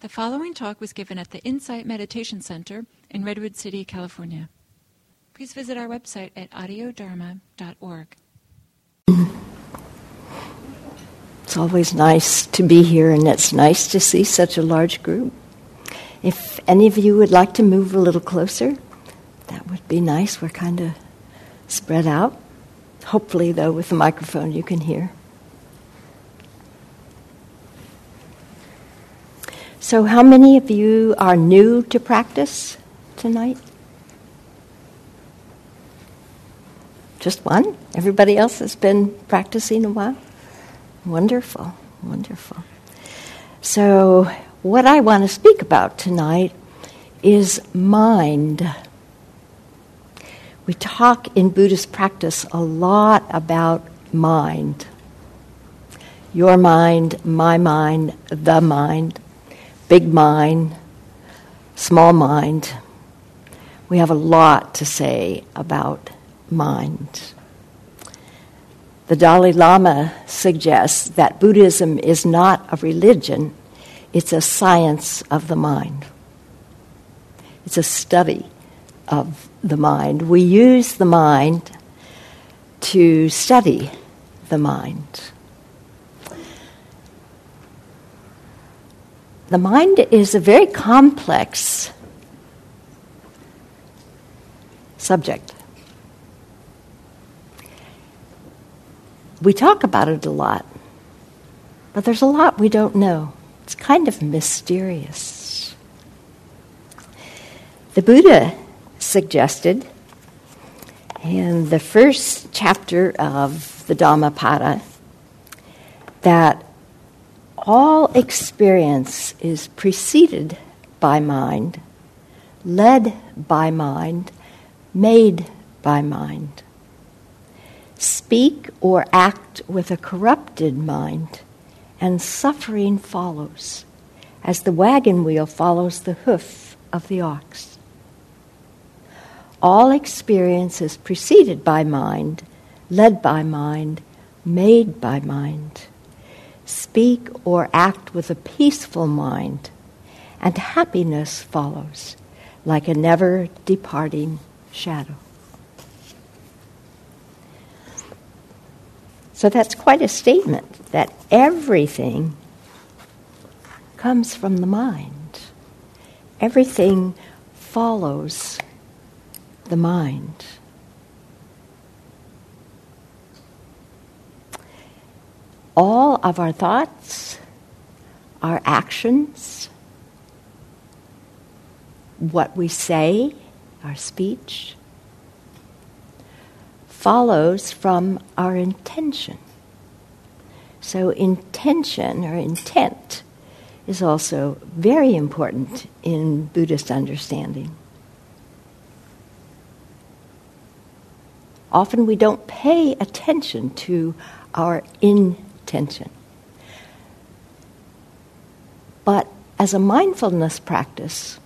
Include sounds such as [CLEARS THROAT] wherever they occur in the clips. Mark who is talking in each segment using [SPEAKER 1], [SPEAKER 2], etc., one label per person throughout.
[SPEAKER 1] The following talk was given at the Insight Meditation Center in Redwood City, California. Please visit our website at audiodharma.org.
[SPEAKER 2] It's always nice to be here, and it's nice to see such a large group. If any of you would like to move a little closer, that would be nice. We're kind of spread out. Hopefully, though, with the microphone you can hear. So, how many of you are new to practice tonight? Just one? Everybody else has been practicing a while? Wonderful, wonderful. So, what I want to speak about tonight is mind. We talk in Buddhist practice a lot about mind. Your mind, my mind, the mind big mind, small mind. We have a lot to say about mind. The Dalai Lama suggests that Buddhism is not a religion, it's a science of the mind. It's a study of the mind. We use the mind to study the mind. The mind is a very complex subject. We talk about it a lot, but there's a lot we don't know. It's kind of mysterious. The Buddha suggested in the first chapter of the Dhammapada that all experience is preceded by mind, led by mind, made by mind. Speak or act with a corrupted mind, and suffering follows, as the wagon wheel follows the hoof of the ox. All experience is preceded by mind, led by mind, made by mind speak or act with a peaceful mind, and happiness follows like a never departing shadow. So that's quite a statement that everything comes from the mind. Everything follows the mind. All of our thoughts, our actions, what we say, our speech, follows from our intention. So, intention or intent is also very important in Buddhist understanding. Often we don't pay attention to our intention attention. But as a mindfulness practice,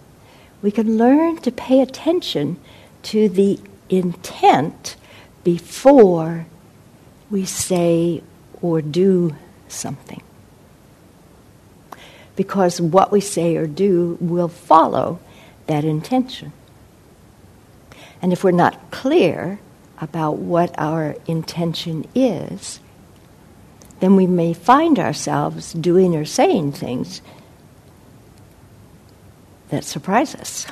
[SPEAKER 2] we can learn to pay attention to the intent before we say or do something. Because what we say or do will follow that intention. And if we're not clear about what our intention is, then we may find ourselves doing or saying things that surprise us.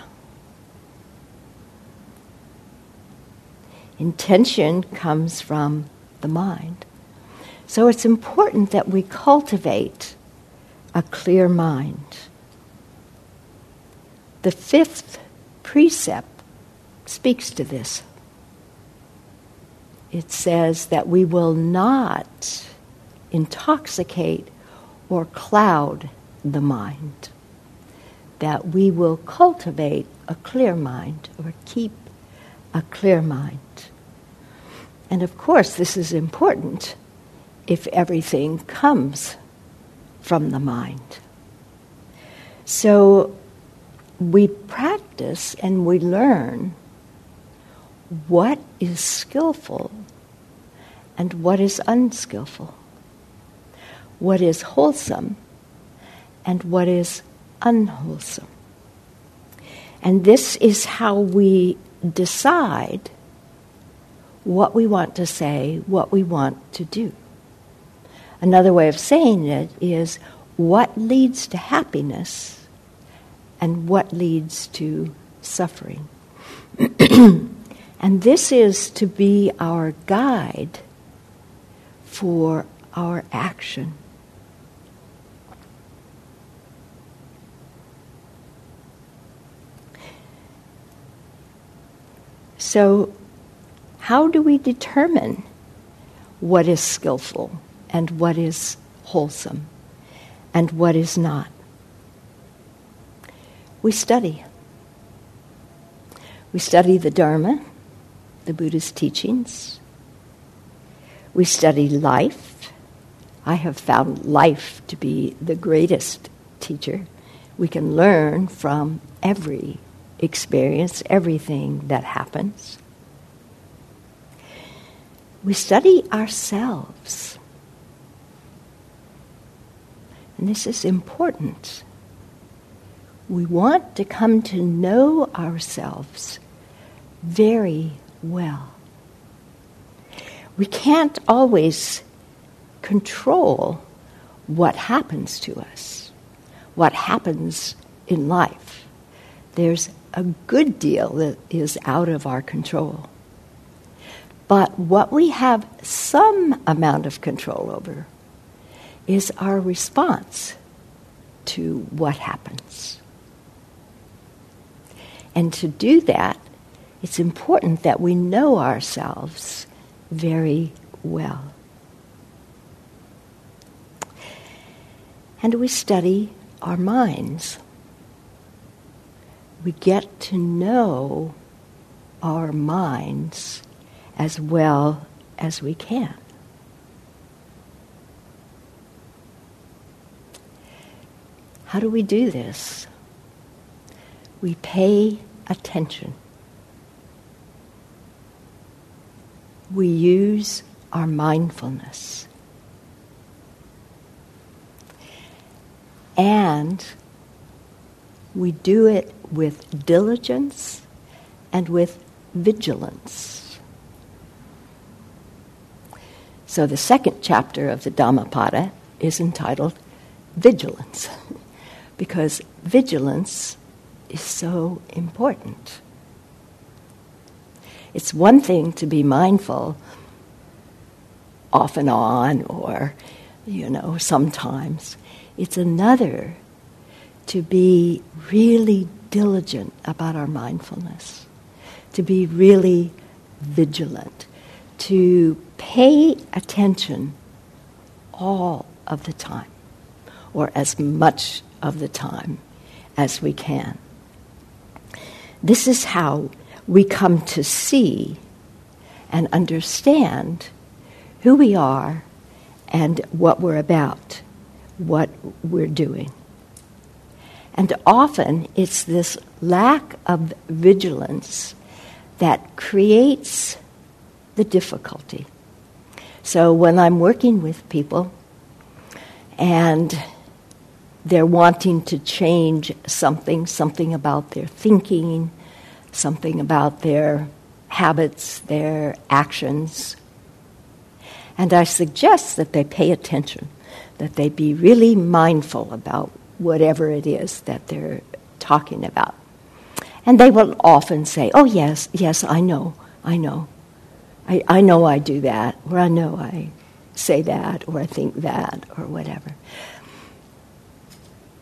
[SPEAKER 2] Intention comes from the mind. So it's important that we cultivate a clear mind. The fifth precept speaks to this. It says that we will not intoxicate or cloud the mind. That we will cultivate a clear mind or keep a clear mind. And of course, this is important if everything comes from the mind. So we practice and we learn what is skillful and what is unskillful what is wholesome and what is unwholesome. And this is how we decide what we want to say, what we want to do. Another way of saying it is what leads to happiness and what leads to suffering. [CLEARS THROAT] and this is to be our guide for our action. So, how do we determine what is skillful and what is wholesome and what is not? We study. We study the Dharma, the Buddha's teachings. We study life. I have found life to be the greatest teacher. We can learn from every experience everything that happens. We study ourselves. And this is important. We want to come to know ourselves very well. We can't always control what happens to us, what happens in life. There's a good deal that is out of our control. But what we have some amount of control over is our response to what happens. And to do that, it's important that we know ourselves very well. And we study our minds we get to know our minds as well as we can. How do we do this? We pay attention. We use our mindfulness. And we do it with diligence and with vigilance. So the second chapter of the Dhammapada is entitled Vigilance, [LAUGHS] because vigilance is so important. It's one thing to be mindful off and on, or, you know, sometimes. It's another to be really diligent about our mindfulness, to be really vigilant, to pay attention all of the time, or as much of the time as we can. This is how we come to see and understand who we are and what we're about, what we're doing. And often it's this lack of vigilance that creates the difficulty. So when I'm working with people and they're wanting to change something, something about their thinking, something about their habits, their actions, and I suggest that they pay attention, that they be really mindful about whatever it is that they're talking about. And they will often say, Oh, yes, yes, I know, I know. I, I know I do that, or I know I say that, or I think that, or whatever.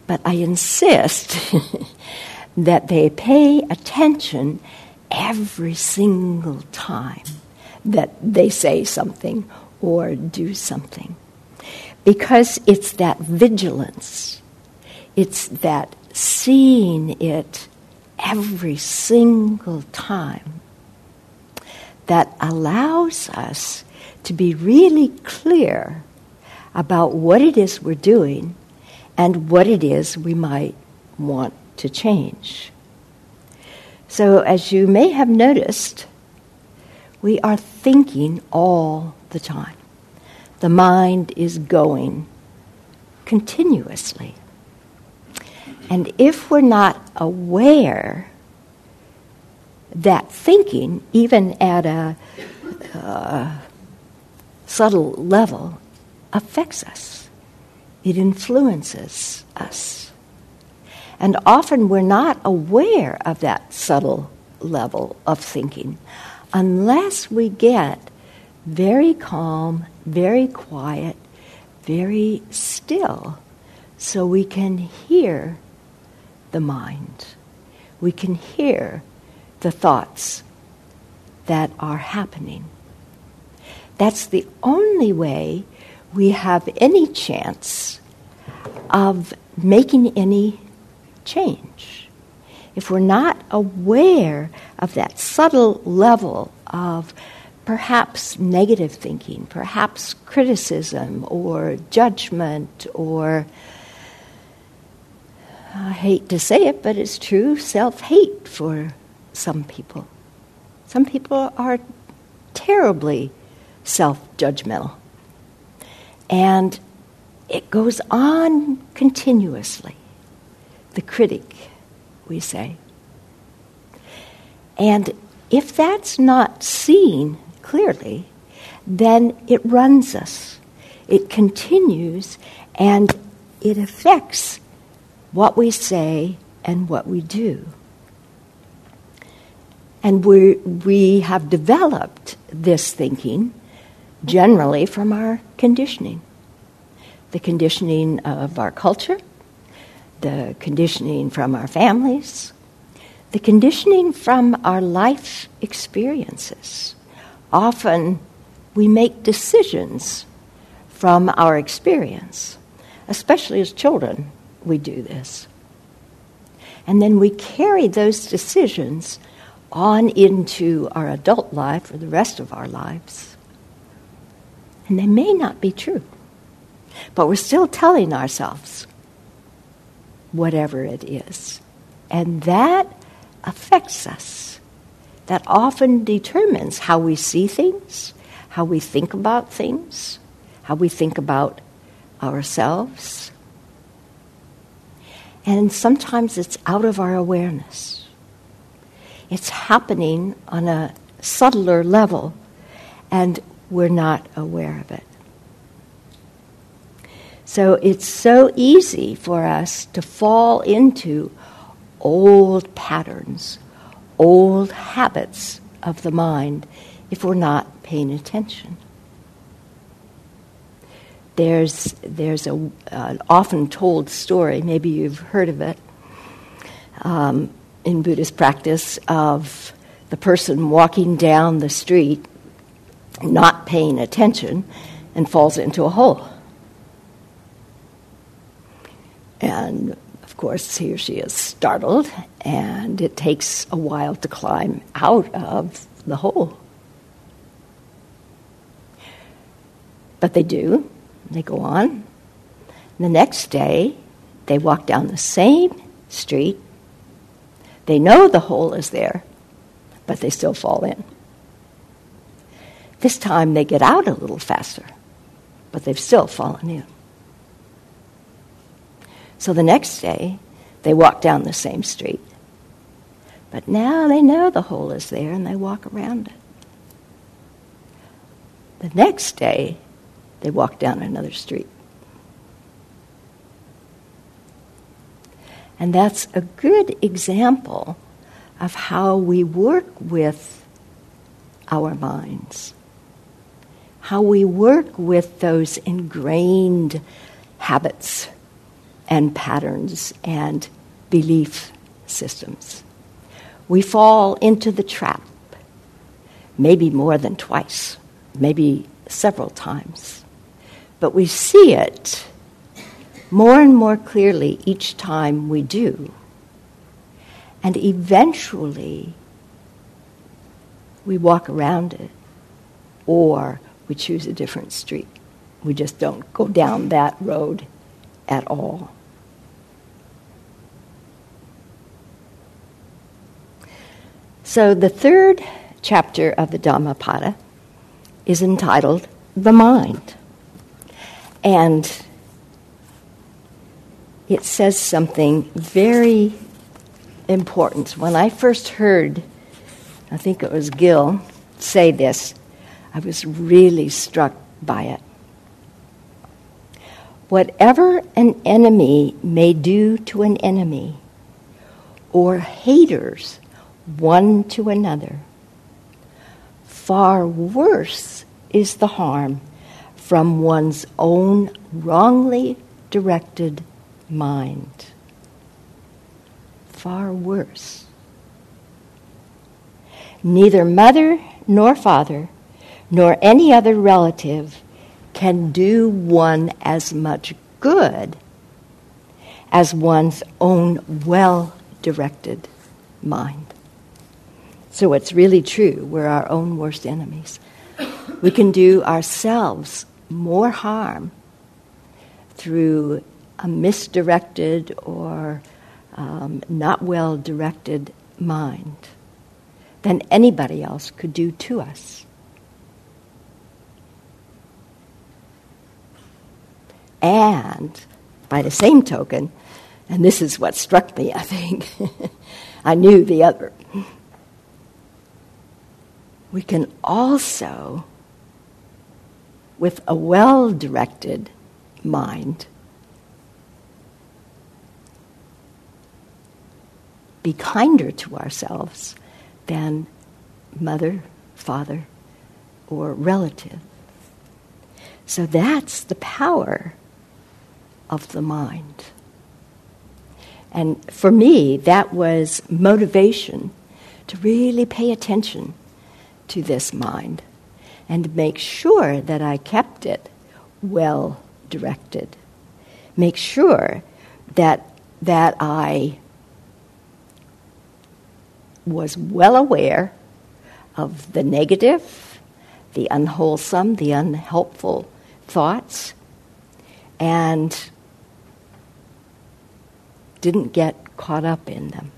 [SPEAKER 2] But I insist [LAUGHS] that they pay attention every single time that they say something or do something. Because it's that vigilance it's that seeing it every single time that allows us to be really clear about what it is we're doing and what it is we might want to change. So, as you may have noticed, we are thinking all the time. The mind is going continuously. And if we're not aware that thinking, even at a uh, subtle level, affects us, it influences us. And often we're not aware of that subtle level of thinking unless we get very calm, very quiet, very still, so we can hear the mind. We can hear the thoughts that are happening. That's the only way we have any chance of making any change. If we're not aware of that subtle level of perhaps negative thinking, perhaps criticism or judgment or I hate to say it, but it's true self hate for some people. Some people are terribly self judgmental. And it goes on continuously. The critic, we say. And if that's not seen clearly, then it runs us. It continues and it affects what we say and what we do. And we, we have developed this thinking generally from our conditioning the conditioning of our culture, the conditioning from our families, the conditioning from our life experiences. Often we make decisions from our experience, especially as children, we do this. And then we carry those decisions on into our adult life or the rest of our lives. And they may not be true, but we're still telling ourselves whatever it is. And that affects us. That often determines how we see things, how we think about things, how we think about ourselves. And sometimes it's out of our awareness. It's happening on a subtler level, and we're not aware of it. So it's so easy for us to fall into old patterns, old habits of the mind if we're not paying attention. There's, there's a, an often told story, maybe you've heard of it, um, in Buddhist practice of the person walking down the street not paying attention and falls into a hole. And of course, he or she is startled, and it takes a while to climb out of the hole. But they do, they go on. The next day, they walk down the same street they know the hole is there, but they still fall in. This time they get out a little faster, but they've still fallen in. So the next day, they walk down the same street. But now they know the hole is there and they walk around it. The next day, they walk down another street. And that's a good example of how we work with our minds, how we work with those ingrained habits and patterns and belief systems. We fall into the trap, maybe more than twice, maybe several times. But we see it more and more clearly each time we do. And eventually, we walk around it, or we choose a different street. We just don't go down that road at all. So, the third chapter of the Dhammapada is entitled The Mind. And it says something very important. When I first heard, I think it was Gil, say this, I was really struck by it. Whatever an enemy may do to an enemy, or haters one to another, far worse is the harm from one's own wrongly directed mind. Far worse. Neither mother nor father nor any other relative can do one as much good as one's own well directed mind. So it's really true. We're our own worst enemies. We can do ourselves more harm through a misdirected or um, not well directed mind than anybody else could do to us. And by the same token, and this is what struck me, I think, [LAUGHS] I knew the other. We can also, with a well directed mind, be kinder to ourselves than mother, father, or relative. So that's the power of the mind. And for me, that was motivation to really pay attention to this mind and make sure that I kept it well directed. Make sure that, that I was well aware of the negative, the unwholesome, the unhelpful thoughts, and didn't get caught up in them.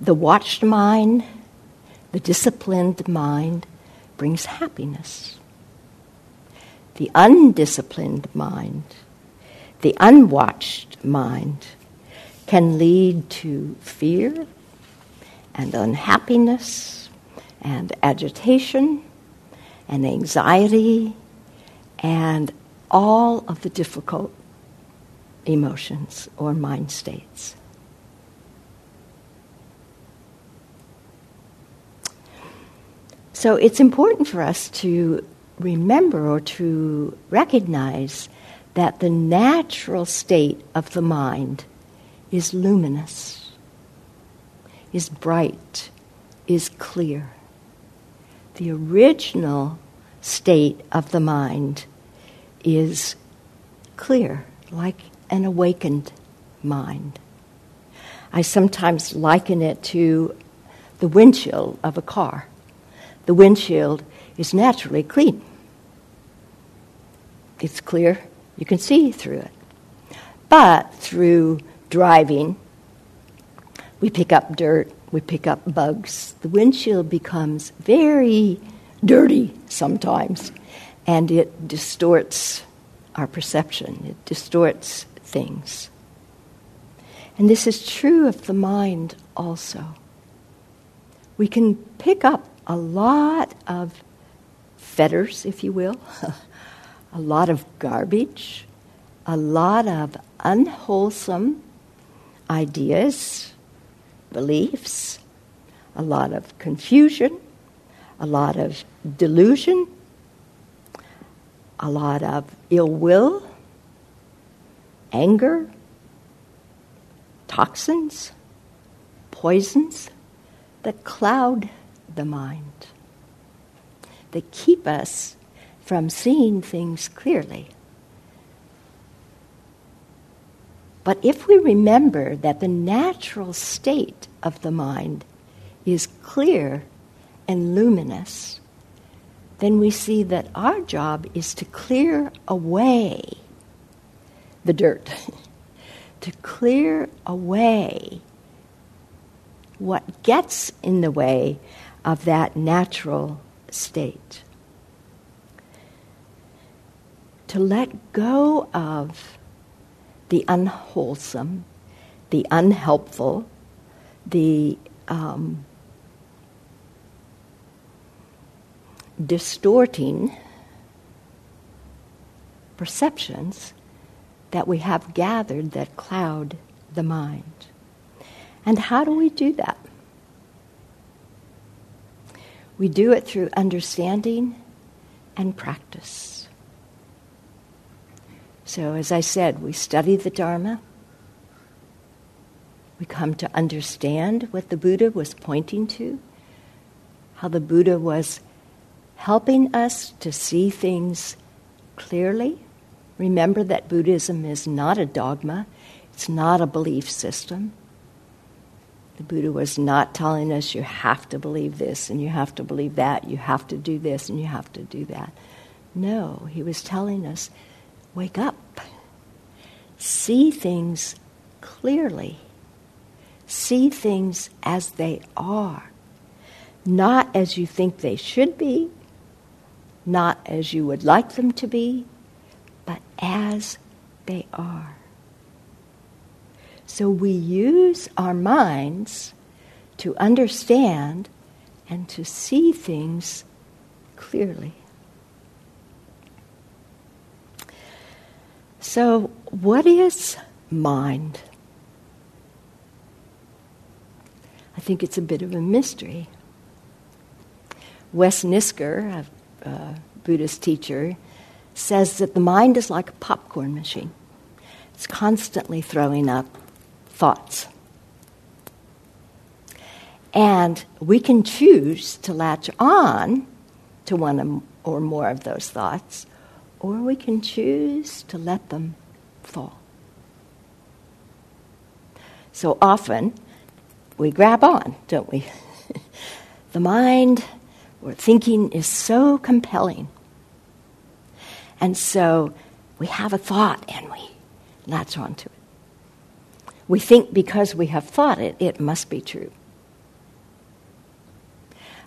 [SPEAKER 2] The watched mind, the disciplined mind, brings happiness. The undisciplined mind, the unwatched mind, can lead to fear and unhappiness and agitation and anxiety and all of the difficult emotions or mind states. So it's important for us to remember or to recognize that the natural state of the mind is luminous, is bright, is clear. The original state of the mind is clear, like an awakened mind. I sometimes liken it to the windshield of a car. The windshield is naturally clean. It's clear, you can see through it. But through driving, we pick up dirt, we pick up bugs. The windshield becomes very dirty sometimes and it distorts our perception, it distorts things. And this is true of the mind also. We can pick up a lot of fetters, if you will, [LAUGHS] a lot of garbage, a lot of unwholesome ideas, beliefs, a lot of confusion, a lot of delusion, a lot of ill will, anger, toxins, poisons that cloud the mind, that keep us from seeing things clearly. But if we remember that the natural state of the mind is clear and luminous, then we see that our job is to clear away the dirt, [LAUGHS] to clear away what gets in the way of that natural state. to let go of the unwholesome, the unhelpful, the um, distorting perceptions that we have gathered that cloud the mind. And how do we do that? We do it through understanding and practice. So, as I said, we study the Dharma. We come to understand what the Buddha was pointing to, how the Buddha was helping us to see things clearly. Remember that Buddhism is not a dogma, it's not a belief system. The Buddha was not telling us you have to believe this and you have to believe that, you have to do this and you have to do that. No, he was telling us wake up, see things clearly, see things as they are, not as you think they should be, not as you would like them to be, but as they are. So we use our minds to understand and to see things clearly. So, what is mind? I think it's a bit of a mystery. Wes Nisker, a, Buddhist teacher, says that the mind is like a popcorn machine. It's constantly throwing up thoughts. And we can choose to latch on to one or more of those thoughts, or we can choose to let them fall. So often we grab on, don't we? [LAUGHS] the mind or thinking is so compelling and so we have a thought and we latch on to it. We think because we have thought it, it must be true.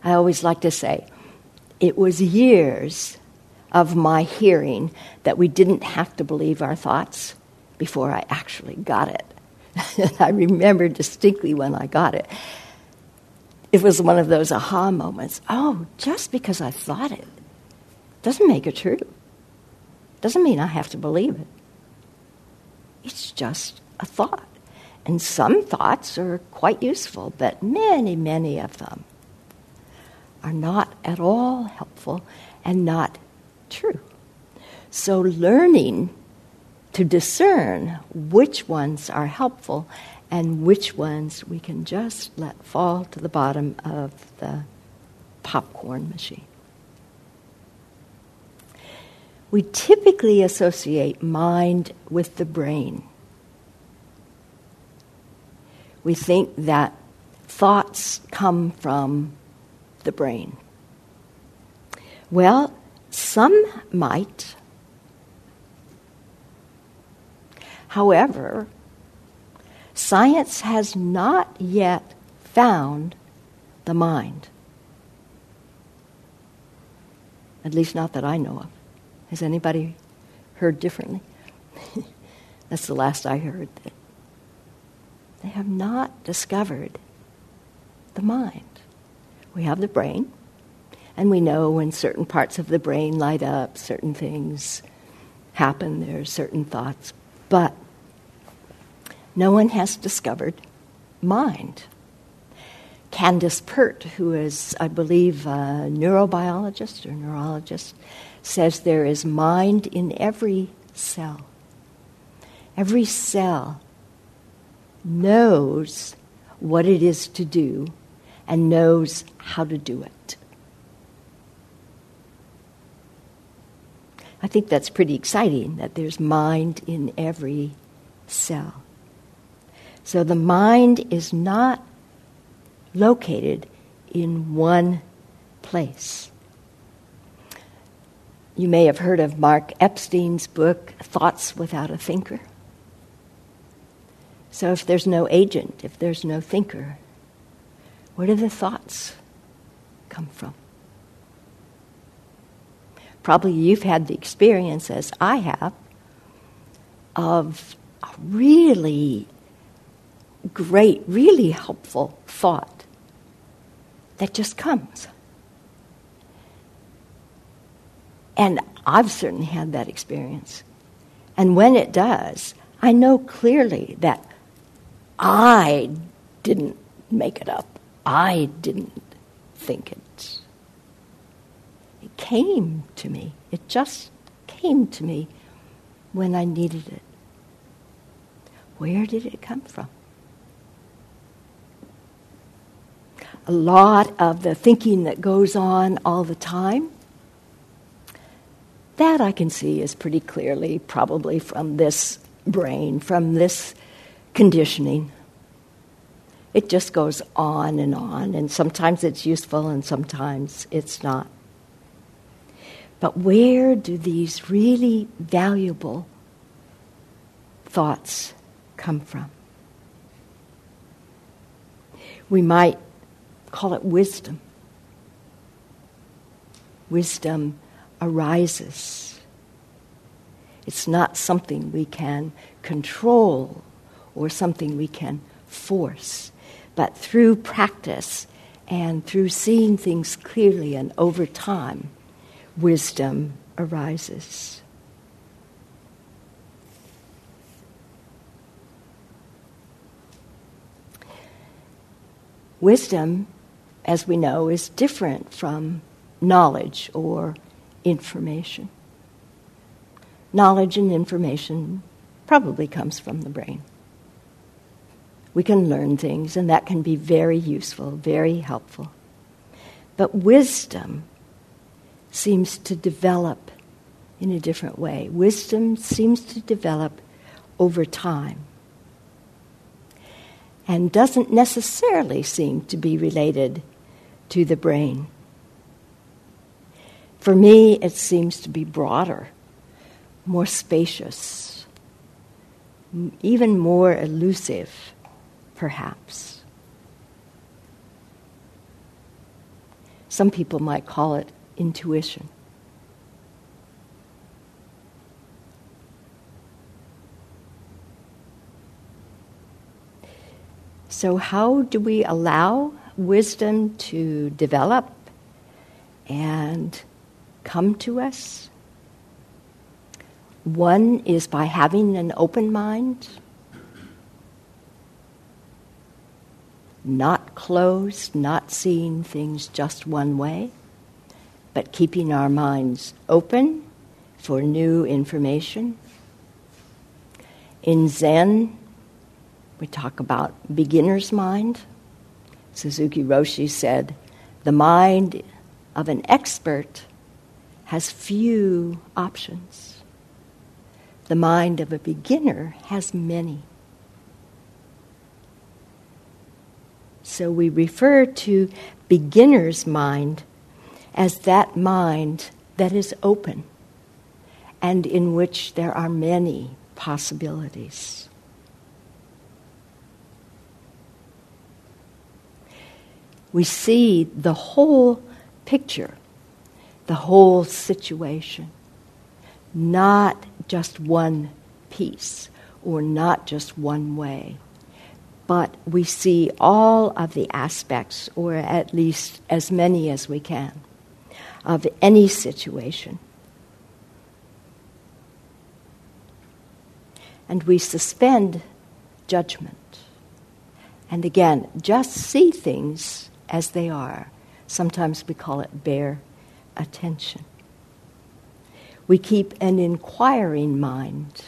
[SPEAKER 2] I always like to say, it was years of my hearing that we didn't have to believe our thoughts before I actually got it. [LAUGHS] I remember distinctly when I got it. It was one of those aha moments. Oh, just because I thought it doesn't make it true. Doesn't mean I have to believe it. It's just a thought. And some thoughts are quite useful, but many, many of them are not at all helpful and not true. So, learning to discern which ones are helpful and which ones we can just let fall to the bottom of the popcorn machine. We typically associate mind with the brain. We think that thoughts come from the brain. Well, some might. However, science has not yet found the mind. At least, not that I know of. Has anybody heard differently? [LAUGHS] That's the last I heard. They have not discovered the mind. We have the brain, and we know when certain parts of the brain light up, certain things happen, there are certain thoughts, but no one has discovered mind. Candace Pert, who is, I believe, a neurobiologist or neurologist, says there is mind in every cell. Every cell knows what it is to do and knows how to do it. I think that's pretty exciting that there's mind in every cell. So the mind is not located in one place. You may have heard of Mark Epstein's book, Thoughts Without a Thinker. So, if there's no agent, if there's no thinker, where do the thoughts come from? probably you've had the experience, as I have, of a really great, really helpful thought that just comes. And I've certainly had that experience. And when it does, I know clearly that I didn't make it up. I didn't think it. It came to me. It just came to me when I needed it. Where did it come from? A lot of the thinking that goes on all the time, that I can see is pretty clearly probably from this brain, from this conditioning. It just goes on and on, and sometimes it's useful and sometimes it's not. But where do these really valuable thoughts come from? We might call it wisdom. Wisdom arises. It's not something we can control or something we can force, but through practice and through seeing things clearly and over time, wisdom arises. Wisdom, as we know, is different from knowledge or information. Knowledge and information probably comes from the brain. We can learn things, and that can be very useful, very helpful. But wisdom seems to develop in a different way. Wisdom seems to develop over time and doesn't necessarily seem to be related to the brain. For me, it seems to be broader, more spacious, even more elusive, perhaps. Some people might call it intuition. So, how do we allow wisdom to develop and come to us? One is by having an open mind, not closed, not seeing things just one way but keeping our minds open for new information. In Zen, we talk about beginner's mind. Suzuki Roshi said, the mind of an expert has few options. The mind of a beginner has many. So we refer to beginner's mind as that mind that is open and in which there are many possibilities. We see the whole picture, the whole situation, not just one piece or not just one way, but we see all of the aspects, or at least as many as we can of any situation. And we suspend judgment. And again, just see things as they are. Sometimes we call it bare attention. We keep an inquiring mind.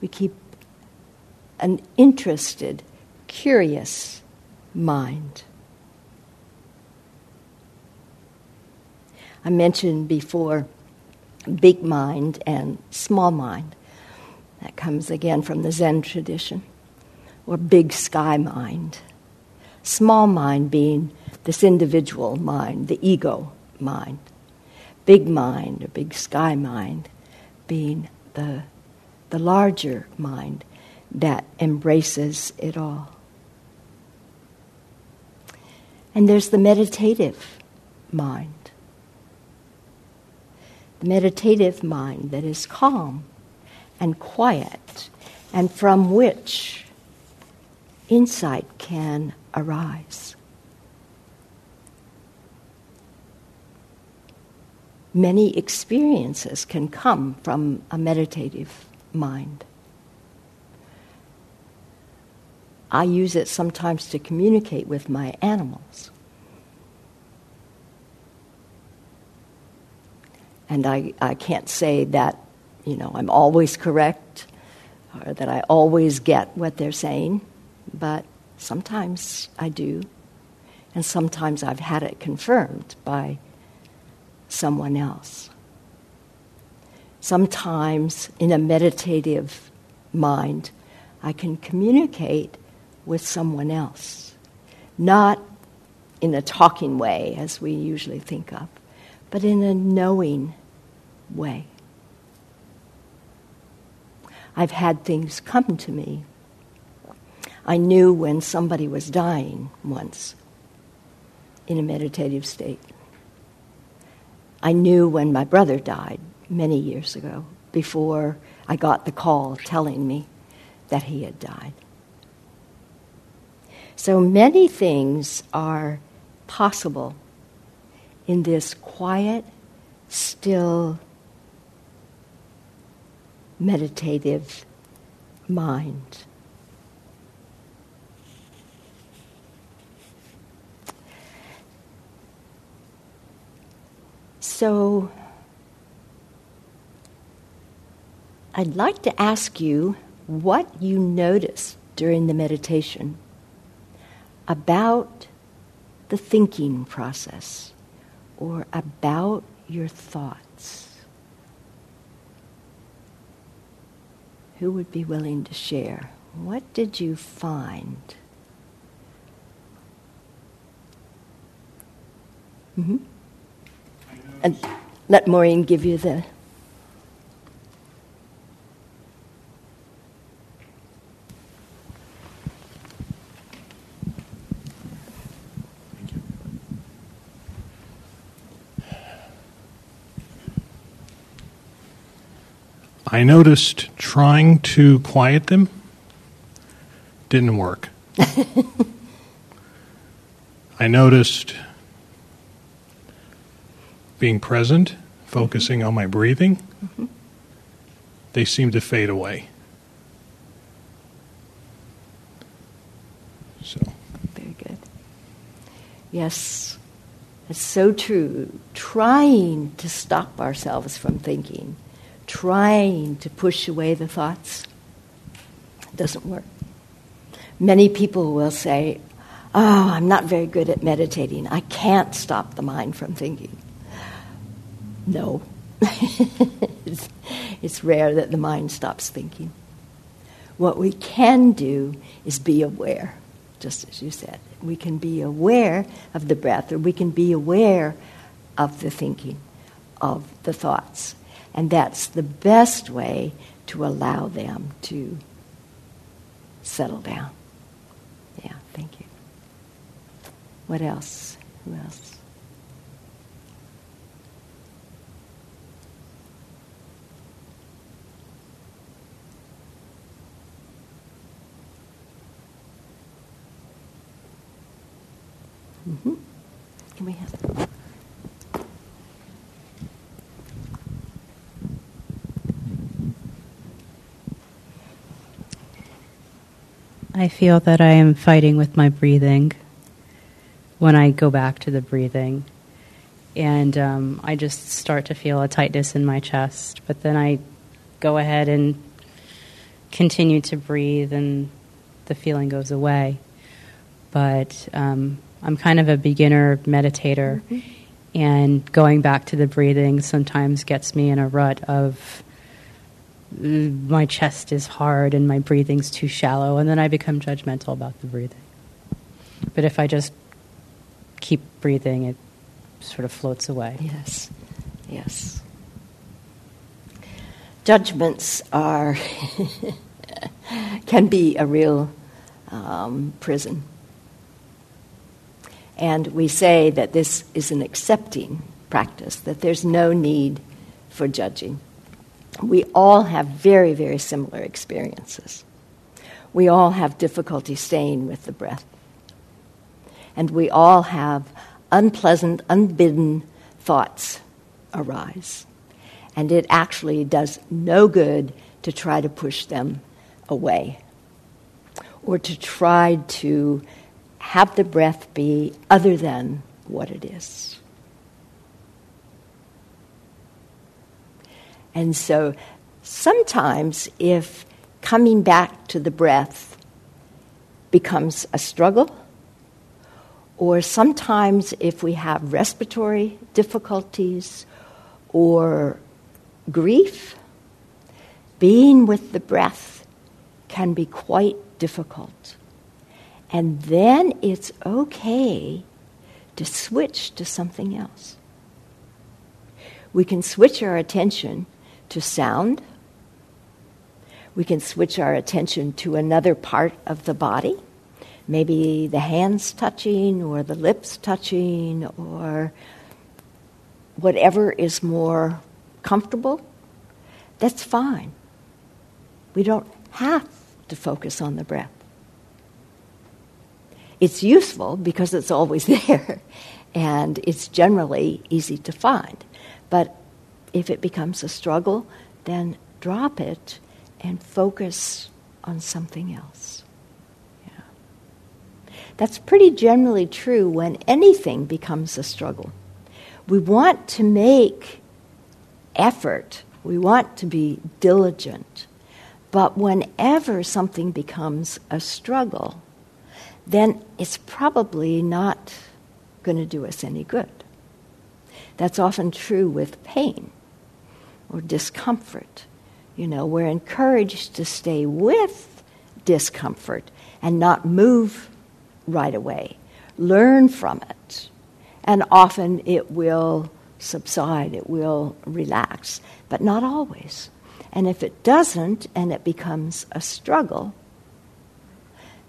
[SPEAKER 2] We keep an interested, curious mind. I mentioned before big mind and small mind. That comes again from the Zen tradition, or big sky mind. Small mind being this individual mind, the ego mind. Big mind or big sky mind being the, the larger mind that embraces it all. And there's the meditative mind The meditative mind that is calm and quiet, and from which insight can arise. Many experiences can come from a meditative mind. I use it sometimes to communicate with my animals. And I, I can't say that, you know, I'm always correct or that I always get what they're saying, but sometimes I do. And sometimes I've had it confirmed by someone else. Sometimes in a meditative mind, I can communicate with someone else. Not in a talking way, as we usually think of, but in a knowing way. I've had things come to me. I knew when somebody was dying once in a meditative state. I knew when my brother died many years ago, before I got the call telling me that he had died. So many things are possible in this quiet, still, meditative mind. So, I'd like to ask you what you noticed during the meditation about the thinking process or about your thoughts? Who would be willing to share? What did you find? Mm-hmm. And let Maureen give you the
[SPEAKER 3] I noticed trying to quiet them didn't work. [LAUGHS] I noticed being present, focusing mm-hmm. on my breathing, mm-hmm. they seemed to fade away. So.
[SPEAKER 2] Very good. Yes, it's so true. Trying to stop ourselves from thinking trying to push away the thoughts doesn't work. Many people will say, Oh, I'm not very good at meditating. I can't stop the mind from thinking. No. [LAUGHS] it's, it's rare that the mind stops thinking. What we can do is be aware, just as you said. We can be aware of the breath, or we can be aware of the thinking, of the thoughts. And that's the best way to allow them to settle down. Yeah, thank you. What else? Who else? Mm-hmm. Can we have?
[SPEAKER 4] I feel that I am fighting with my breathing when I go back to the breathing. And um, I just start to feel a tightness in my chest. But then I go ahead and continue to breathe, and the feeling goes away. But um, I'm kind of a beginner meditator, mm-hmm. and going back to the breathing sometimes gets me in a rut of my chest is hard and my breathing's too shallow, and then I become judgmental about the breathing. But if I just keep breathing, it sort of floats away.
[SPEAKER 2] Yes, yes. Judgments are [LAUGHS] can be a real um, prison, and we say that this is an accepting practice. That there's no need for judging. We all have very, very similar experiences. We all have difficulty staying with the breath. And we all have unpleasant, unbidden thoughts arise. And it actually does no good to try to push them away or to try to have the breath be other than what it is. And so sometimes, if coming back to the breath becomes a struggle, or sometimes if we have respiratory difficulties or grief, being with the breath can be quite difficult. And then it's okay to switch to something else. We can switch our attention to sound. We can switch our attention to another part of the body, maybe the hands touching or the lips touching or whatever is more comfortable. That's fine. We don't have to focus on the breath. It's useful because it's always [LAUGHS] there and it's generally easy to find. But if it becomes a struggle, then drop it and focus on something else. Yeah. That's pretty generally true when anything becomes a struggle. We want to make effort, we want to be diligent, but whenever something becomes a struggle, then it's probably not going to do us any good. That's often true with pain or discomfort. You know, we're encouraged to stay with discomfort and not move right away. Learn from it. And often it will subside, it will relax, but not always. And if it doesn't and it becomes a struggle,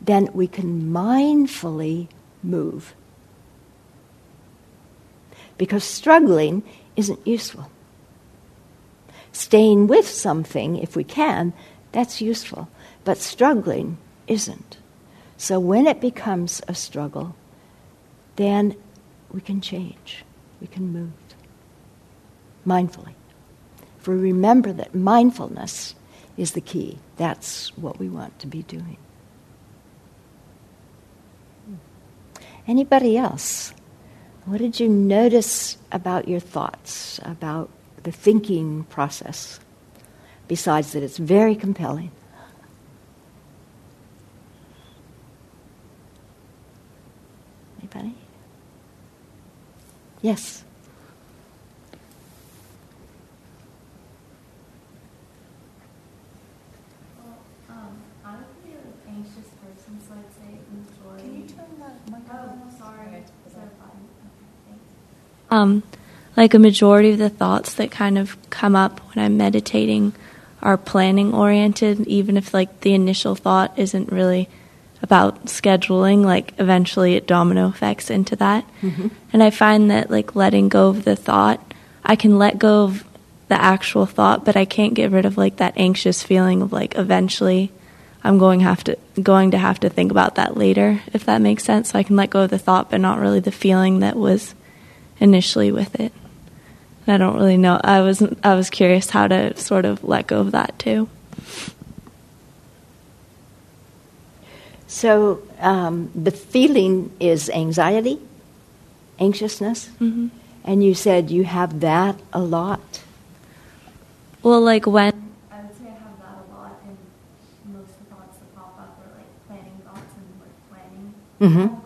[SPEAKER 2] then we can mindfully move. Because struggling isn't useful. Staying with something, if we can, that's useful. But struggling isn't. So when it becomes a struggle, then we can change, we can move mindfully. If we remember that mindfulness is the key, that's what we want to be doing. Anybody else? What did you notice about your thoughts, about the thinking process, besides that it's very compelling. Anybody? Yes. Can you turn that? Sorry, it's so bright.
[SPEAKER 5] Um, like a majority of the thoughts that kind of come up when I'm meditating are planning oriented, even if like the initial thought isn't really about scheduling, like eventually it domino effects into that. Mm-hmm. And I find that like letting go of the thought, I can let go of the actual thought, but I can't get rid of like that anxious feeling of like eventually I'm going have to going to have to think about that later, if that makes sense. So I can let go of the thought, but not really the feeling that was initially with it. I don't really know. I was I was curious how to sort of let go of that too.
[SPEAKER 2] So um, the feeling is anxiety, anxiousness, mm-hmm. and you said you have that a lot.
[SPEAKER 5] Well, like when
[SPEAKER 6] I would say I have that a lot, and most of the thoughts that pop up are like planning thoughts and like planning. Mm-hmm.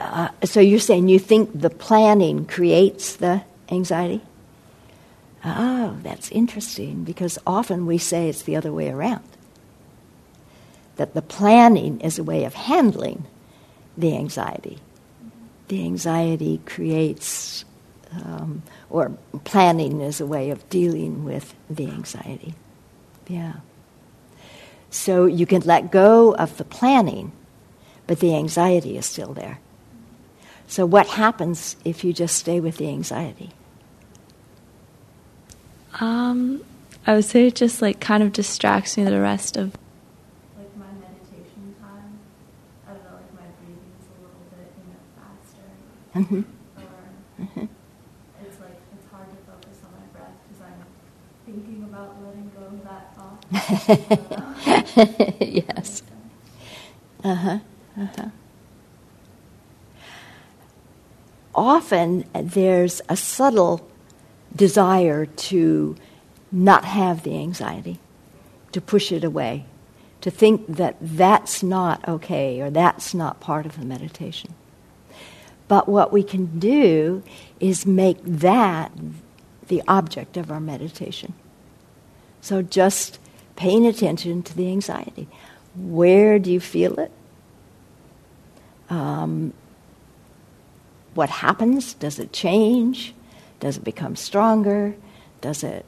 [SPEAKER 2] Uh, so you're saying you think the planning creates the anxiety? Oh, that's interesting because often we say it's the other way around. That the planning is a way of handling the anxiety. The anxiety creates, um, or planning is a way of dealing with the anxiety. Yeah. So you can let go of the planning but the anxiety is still there. So, what happens if you just stay with the anxiety?
[SPEAKER 5] Um, I would say it just like kind of distracts me the rest of
[SPEAKER 6] Like my meditation time, I don't know, like my breathing's a little bit, you know, faster.
[SPEAKER 2] hmm
[SPEAKER 6] Or it's like, it's hard to focus on my breath because I'm thinking about letting go of that thought. [LAUGHS] [LAUGHS]
[SPEAKER 2] yes. Uh huh. Uh huh. Often there's a subtle desire to not have the anxiety, to push it away, to think that that's not okay or that's not part of the meditation. But what we can do is make that the object of our meditation. So just paying attention to the anxiety. Where do you feel it? Um, what happens? Does it change? Does it become stronger? Does it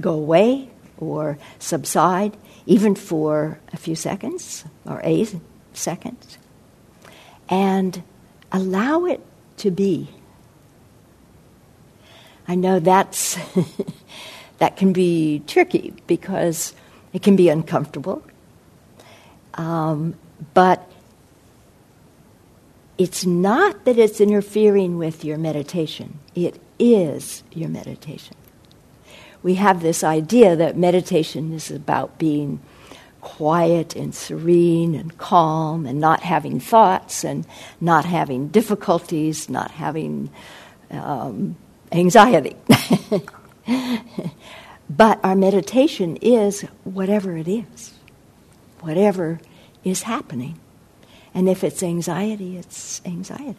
[SPEAKER 2] go away or subside, even for a few seconds or a second? And allow it to be. I know that's [LAUGHS] that can be tricky because it can be uncomfortable. Um, but it's not that it's interfering with your meditation, it is your meditation. We have this idea that meditation is about being quiet and serene and calm and not having thoughts and not having difficulties, not having um, anxiety. [LAUGHS] but our meditation is whatever it is, whatever is happening. And if it's anxiety, it's anxiety.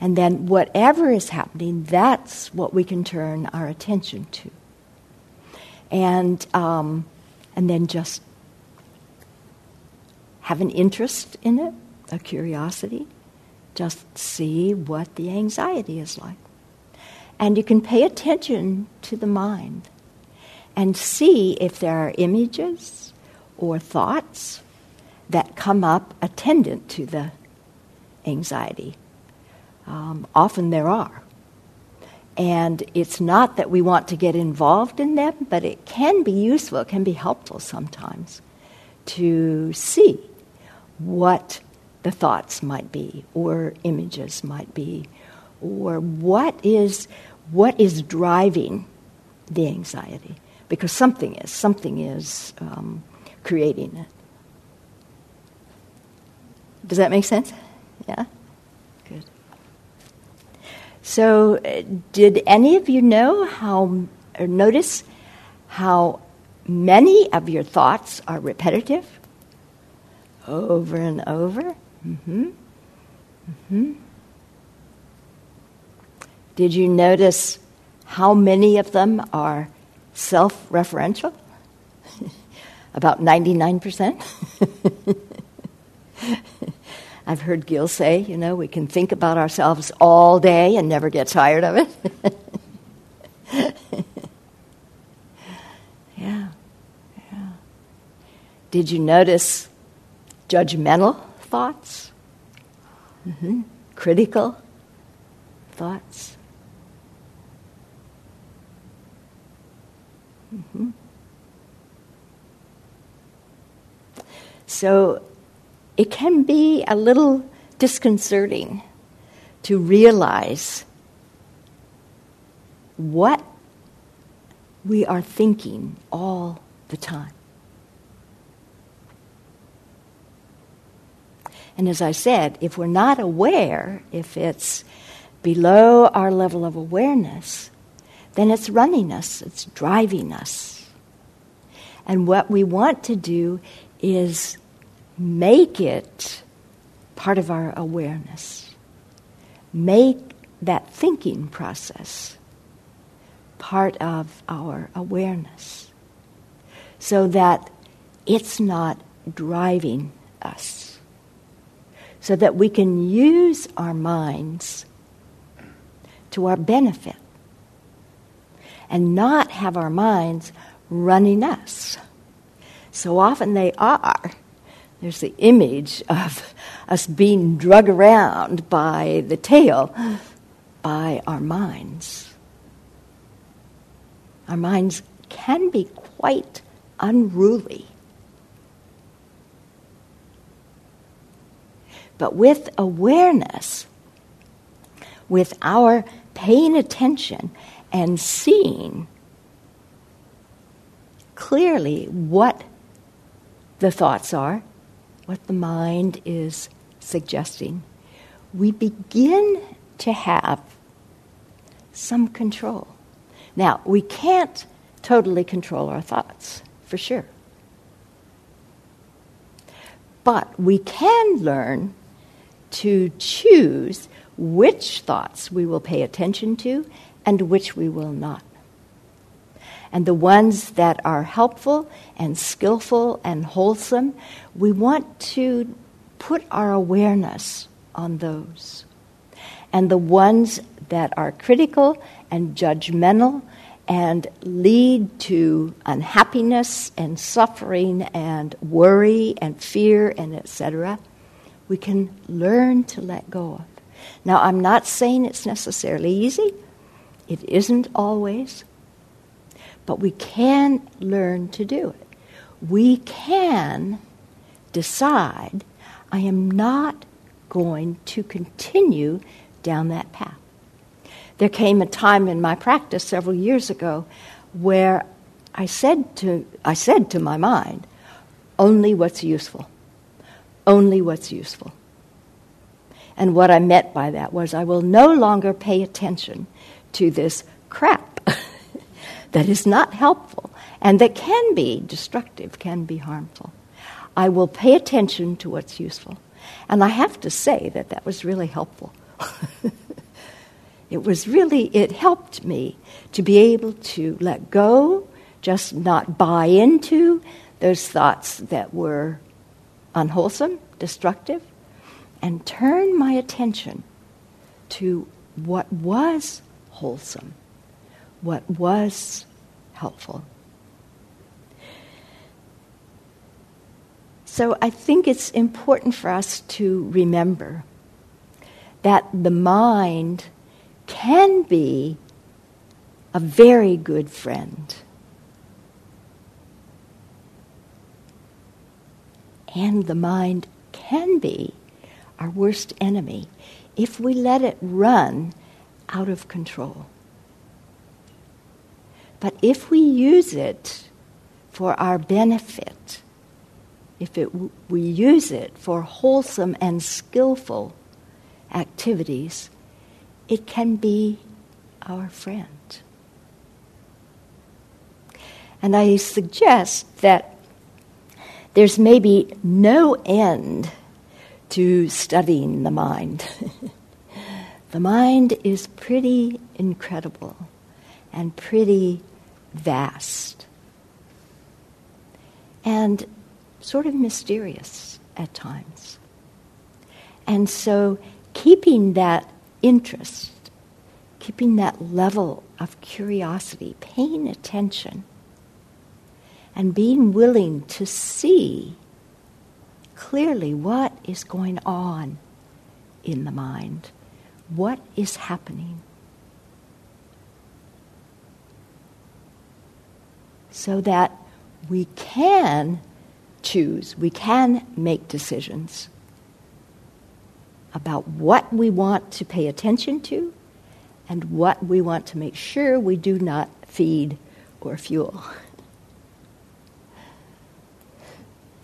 [SPEAKER 2] And then whatever is happening, that's what we can turn our attention to. And, um, and then just have an interest in it, a curiosity. Just see what the anxiety is like. And you can pay attention to the mind and see if there are images or thoughts that come up attendant to the anxiety. Um, often there are. And it's not that we want to get involved in them, but it can be useful, it can be helpful sometimes to see what the thoughts might be, or images might be, or what is, what is driving the anxiety. Because something is, something is um, creating it. Does that make sense? Yeah? Good. So, uh, did any of you know how, or notice how many of your thoughts are repetitive? Over and over? Mm-hmm. Mm-hmm. Did you notice how many of them are self referential? [LAUGHS] About 99%. [LAUGHS] I've heard Gil say, you know, we can think about ourselves all day and never get tired of it. [LAUGHS] yeah, yeah. Did you notice judgmental thoughts? Mm-hmm. Critical thoughts? Mm-hmm. So it can be a little disconcerting to realize what we are thinking all the time. And as I said, if we're not aware, if it's below our level of awareness, then it's running us, it's driving us. And what we want to do is make it part of our awareness. Make that thinking process part of our awareness so that it's not driving us so that we can use our minds to our benefit and not have our minds running us. So often they are, There's the image of us being drug around by the tail by our minds. Our minds can be quite unruly. But with awareness, with our paying attention and seeing clearly what the thoughts are, what the mind is suggesting, we begin to have some control. Now, we can't totally control our thoughts, for sure. But we can learn to choose which thoughts we will pay attention to and which we will not. And the ones that are helpful and skillful and wholesome, we want to put our awareness on those. And the ones that are critical and judgmental and lead to unhappiness and suffering and worry and fear and etc we can learn to let go of. Now i'm not saying it's necessarily easy. It isn't always but we can learn to do it we can decide i am not going to continue down that path there came a time in my practice several years ago where I said to, I said to my mind, only what's useful. Only what's useful. And what I meant by that was I will no longer pay attention to this crap that is not helpful and that can be destructive, can be harmful. I will pay attention to what's useful. And I have to say that that was really helpful. [LAUGHS] It was really, it helped me to be able to let go, just not buy into those thoughts that were unwholesome, destructive, and turn my attention to what was wholesome, what was helpful. So I think it's important for us to remember that the mind can be a very good friend. And the mind can be our worst enemy if we let it run out of control. But if we use it for our benefit, if it, we use it for wholesome and skillful activities, it can be our friend. And I suggest that there's maybe no end to studying the mind. [LAUGHS] the mind is pretty incredible and pretty vast and sort of mysterious at times. And so keeping that interest, keeping that level of curiosity, paying attention, and being willing to see clearly what is going on in the mind, what is happening. So that we can choose, we can make decisions about what we want to pay attention to and what we want to make sure we do not feed or fuel.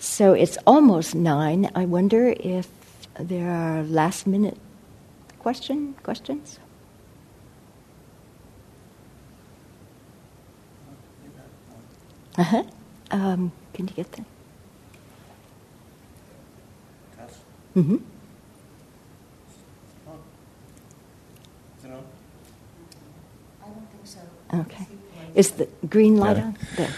[SPEAKER 2] So it's almost nine. I wonder if there are last minute question questions. Uh huh. Um, can you get that? Mm-hmm. Is it open? I don't think so. Okay. Is the green light on? There.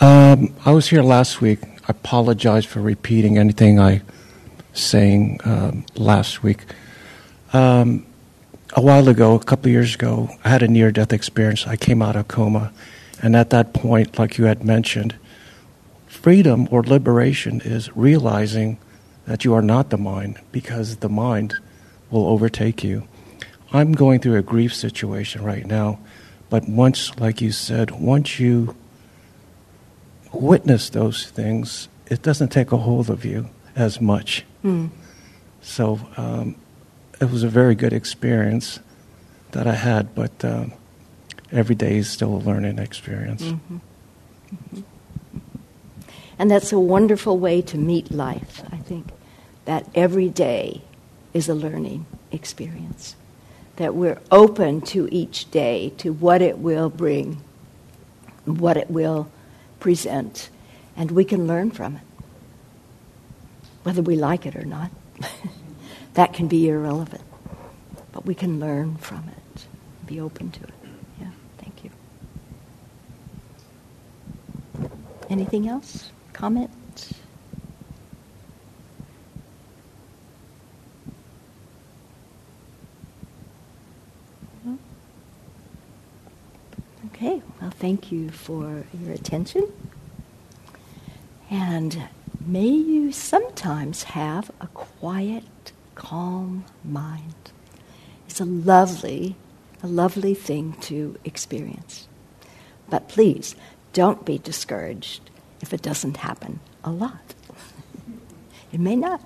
[SPEAKER 7] Um, I was here last week. I apologize for repeating anything I saying um, last week. Um, a while ago, a couple of years ago, I had a near-death experience. I came out of coma, and at that point, like you had mentioned, freedom or liberation is realizing that you are not the mind because the mind will overtake you. I'm going through a grief situation right now, but once, like you said, once you witness those things, it doesn't take a hold of you as much.
[SPEAKER 2] Hmm.
[SPEAKER 7] So um, it was a very good experience that I had, but um, every day is still a learning experience.
[SPEAKER 2] Mhm. Mhm. And that's a wonderful way to meet life, I think, that every day is a learning experience. That we're open to each day, to what it will bring, what it will present, and we can learn from it. Whether we like it or not, [LAUGHS] that can be irrelevant. But we can learn from it, be open to it. Yeah, thank you. Anything else? Comment? Okay, well, thank you for your attention. And may you sometimes have a quiet, calm mind. It's a lovely, a lovely thing to experience. But please, don't be discouraged if it doesn't happen a lot. [LAUGHS] it may not.